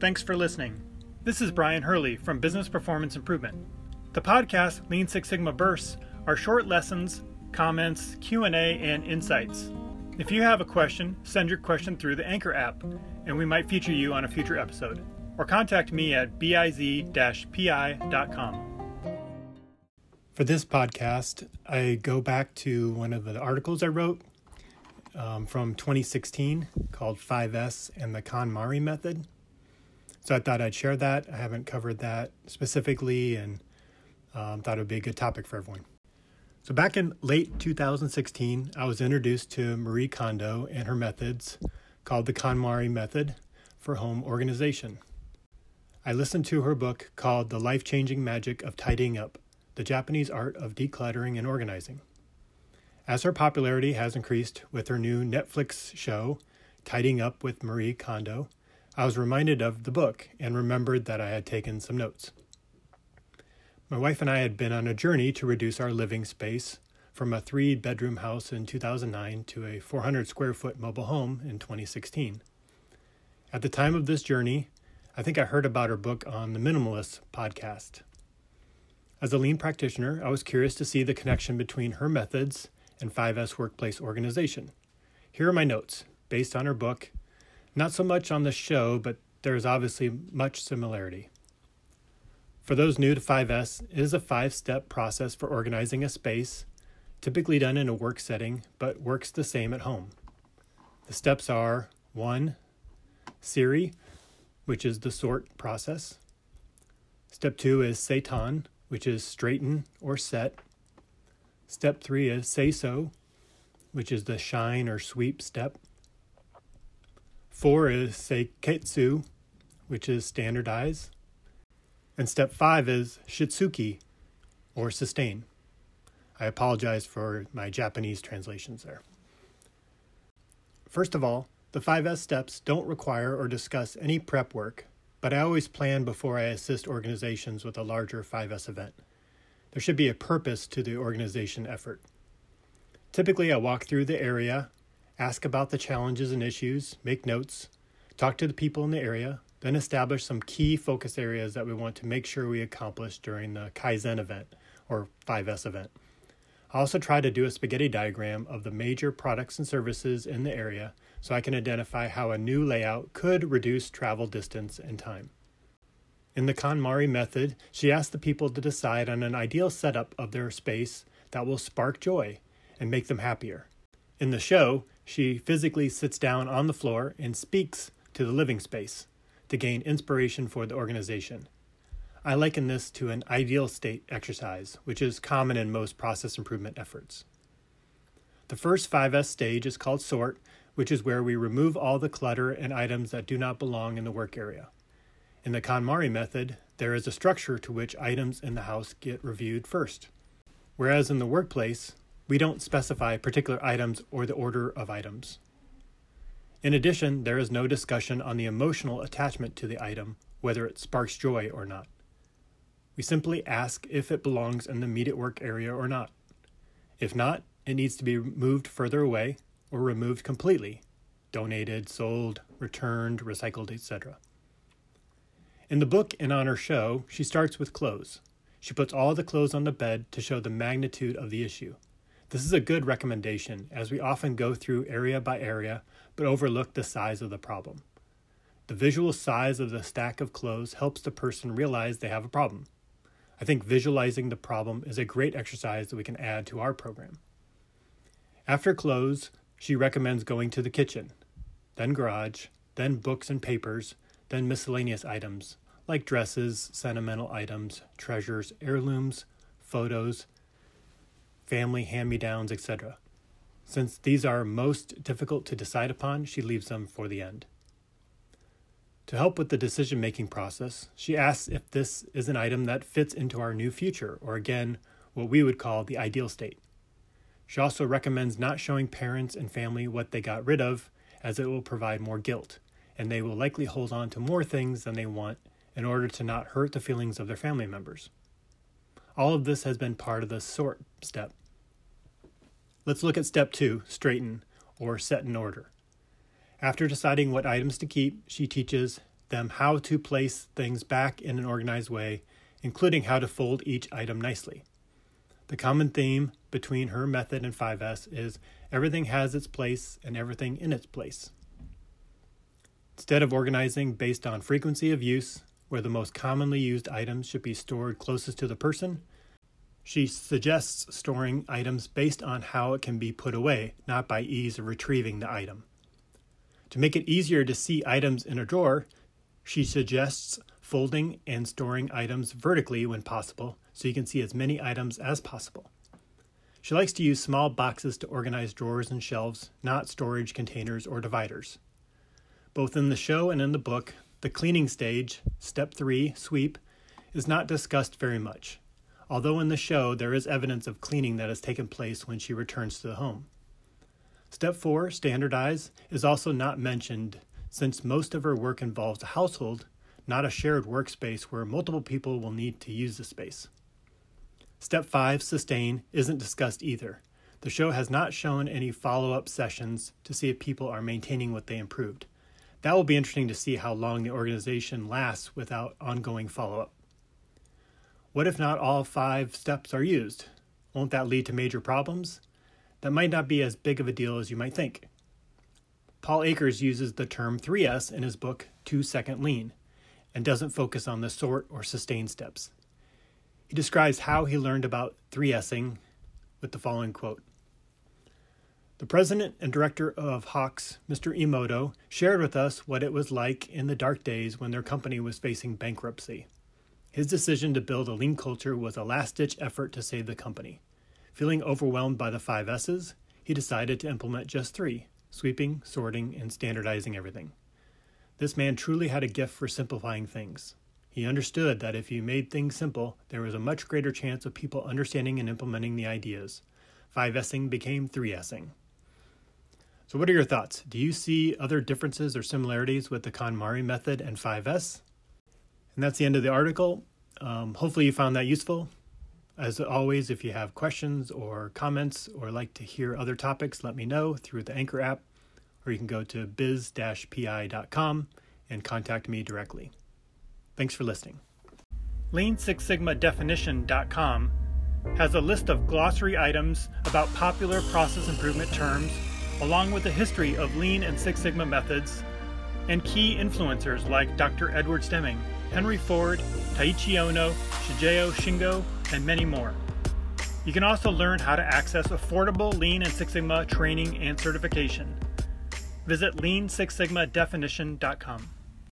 Thanks for listening. This is Brian Hurley from Business Performance Improvement. The podcast Lean Six Sigma Bursts are short lessons, comments, Q&A, and insights. If you have a question, send your question through the Anchor app, and we might feature you on a future episode. Or contact me at biz-pi.com. For this podcast, I go back to one of the articles I wrote um, from 2016 called 5S and the KonMari method. So I thought I'd share that. I haven't covered that specifically and um, thought it would be a good topic for everyone. So back in late 2016, I was introduced to Marie Kondo and her methods called the KonMari method for home organization. I listened to her book called The Life Changing Magic of Tidying Up the Japanese art of decluttering and organizing. As her popularity has increased with her new Netflix show, Tidying Up with Marie Kondo, I was reminded of the book and remembered that I had taken some notes. My wife and I had been on a journey to reduce our living space from a three bedroom house in 2009 to a 400 square foot mobile home in 2016. At the time of this journey, I think I heard about her book on the Minimalist podcast. As a lean practitioner, I was curious to see the connection between her methods and 5S workplace organization. Here are my notes, based on her book. Not so much on the show, but there is obviously much similarity. For those new to 5S, it is a five step process for organizing a space, typically done in a work setting, but works the same at home. The steps are 1. Seiri, which is the sort process. Step 2 is Seiton, which is straighten or set. Step three is seiso, which is the shine or sweep step. Four is seiketsu, which is standardize. And step five is shitsuke, or sustain. I apologize for my Japanese translations there. First of all, the 5S steps don't require or discuss any prep work but I always plan before I assist organizations with a larger 5S event. There should be a purpose to the organization effort. Typically, I walk through the area, ask about the challenges and issues, make notes, talk to the people in the area, then establish some key focus areas that we want to make sure we accomplish during the Kaizen event or 5S event. I also try to do a spaghetti diagram of the major products and services in the area so I can identify how a new layout could reduce travel distance and time. In the KonMari method, she asks the people to decide on an ideal setup of their space that will spark joy and make them happier. In the show, she physically sits down on the floor and speaks to the living space to gain inspiration for the organization. I liken this to an ideal state exercise, which is common in most process improvement efforts. The first 5S stage is called sort, which is where we remove all the clutter and items that do not belong in the work area. In the KonMari method, there is a structure to which items in the house get reviewed first. Whereas in the workplace, we don't specify particular items or the order of items. In addition, there is no discussion on the emotional attachment to the item, whether it sparks joy or not. We simply ask if it belongs in the immediate work area or not. If not, it needs to be moved further away or removed completely, donated, sold, returned, recycled, etc. In the book and on her show, she starts with clothes. She puts all the clothes on the bed to show the magnitude of the issue. This is a good recommendation as we often go through area by area but overlook the size of the problem. The visual size of the stack of clothes helps the person realize they have a problem. I think visualizing the problem is a great exercise that we can add to our program. After clothes, she recommends going to the kitchen, then garage, then books and papers, then miscellaneous items like dresses, sentimental items, treasures, heirlooms, photos, family hand me downs, etc. Since these are most difficult to decide upon, she leaves them for the end. To help with the decision making process, she asks if this is an item that fits into our new future, or again, what we would call the ideal state. She also recommends not showing parents and family what they got rid of, as it will provide more guilt, and they will likely hold on to more things than they want in order to not hurt the feelings of their family members. All of this has been part of the sort step. Let's look at step two straighten, or set in order. After deciding what items to keep, she teaches them how to place things back in an organized way, including how to fold each item nicely. The common theme between her method and 5S is everything has its place and everything in its place. Instead of organizing based on frequency of use, where the most commonly used items should be stored closest to the person, she suggests storing items based on how it can be put away, not by ease of retrieving the item. To make it easier to see items in a drawer, she suggests folding and storing items vertically when possible so you can see as many items as possible. She likes to use small boxes to organize drawers and shelves, not storage containers or dividers. Both in the show and in the book, the cleaning stage, step three, sweep, is not discussed very much, although in the show there is evidence of cleaning that has taken place when she returns to the home. Step four, standardize, is also not mentioned since most of her work involves a household, not a shared workspace where multiple people will need to use the space. Step 5, sustain, isn't discussed either. The show has not shown any follow up sessions to see if people are maintaining what they improved. That will be interesting to see how long the organization lasts without ongoing follow up. What if not all five steps are used? Won't that lead to major problems? That might not be as big of a deal as you might think. Paul Akers uses the term 3S in his book, Two Second Lean, and doesn't focus on the sort or sustain steps. He describes how he learned about 3Sing with the following quote The president and director of Hawks, Mr. Emoto, shared with us what it was like in the dark days when their company was facing bankruptcy. His decision to build a lean culture was a last ditch effort to save the company. Feeling overwhelmed by the five S's, he decided to implement just three sweeping, sorting, and standardizing everything. This man truly had a gift for simplifying things. He understood that if you made things simple, there was a much greater chance of people understanding and implementing the ideas. 5Sing became 3Sing. So, what are your thoughts? Do you see other differences or similarities with the KonMari method and 5S? And that's the end of the article. Um, hopefully, you found that useful. As always, if you have questions or comments or like to hear other topics, let me know through the Anchor app, or you can go to biz-pi.com and contact me directly. Thanks for listening. Lean Six Sigma Definition.com has a list of glossary items about popular process improvement terms, along with a history of Lean and Six Sigma methods, and key influencers like Dr. Edward Deming, Henry Ford, Taiichi Ohno, Shigeo Shingo, and many more. You can also learn how to access affordable Lean and Six Sigma training and certification. Visit leansixsigmadefinition.com.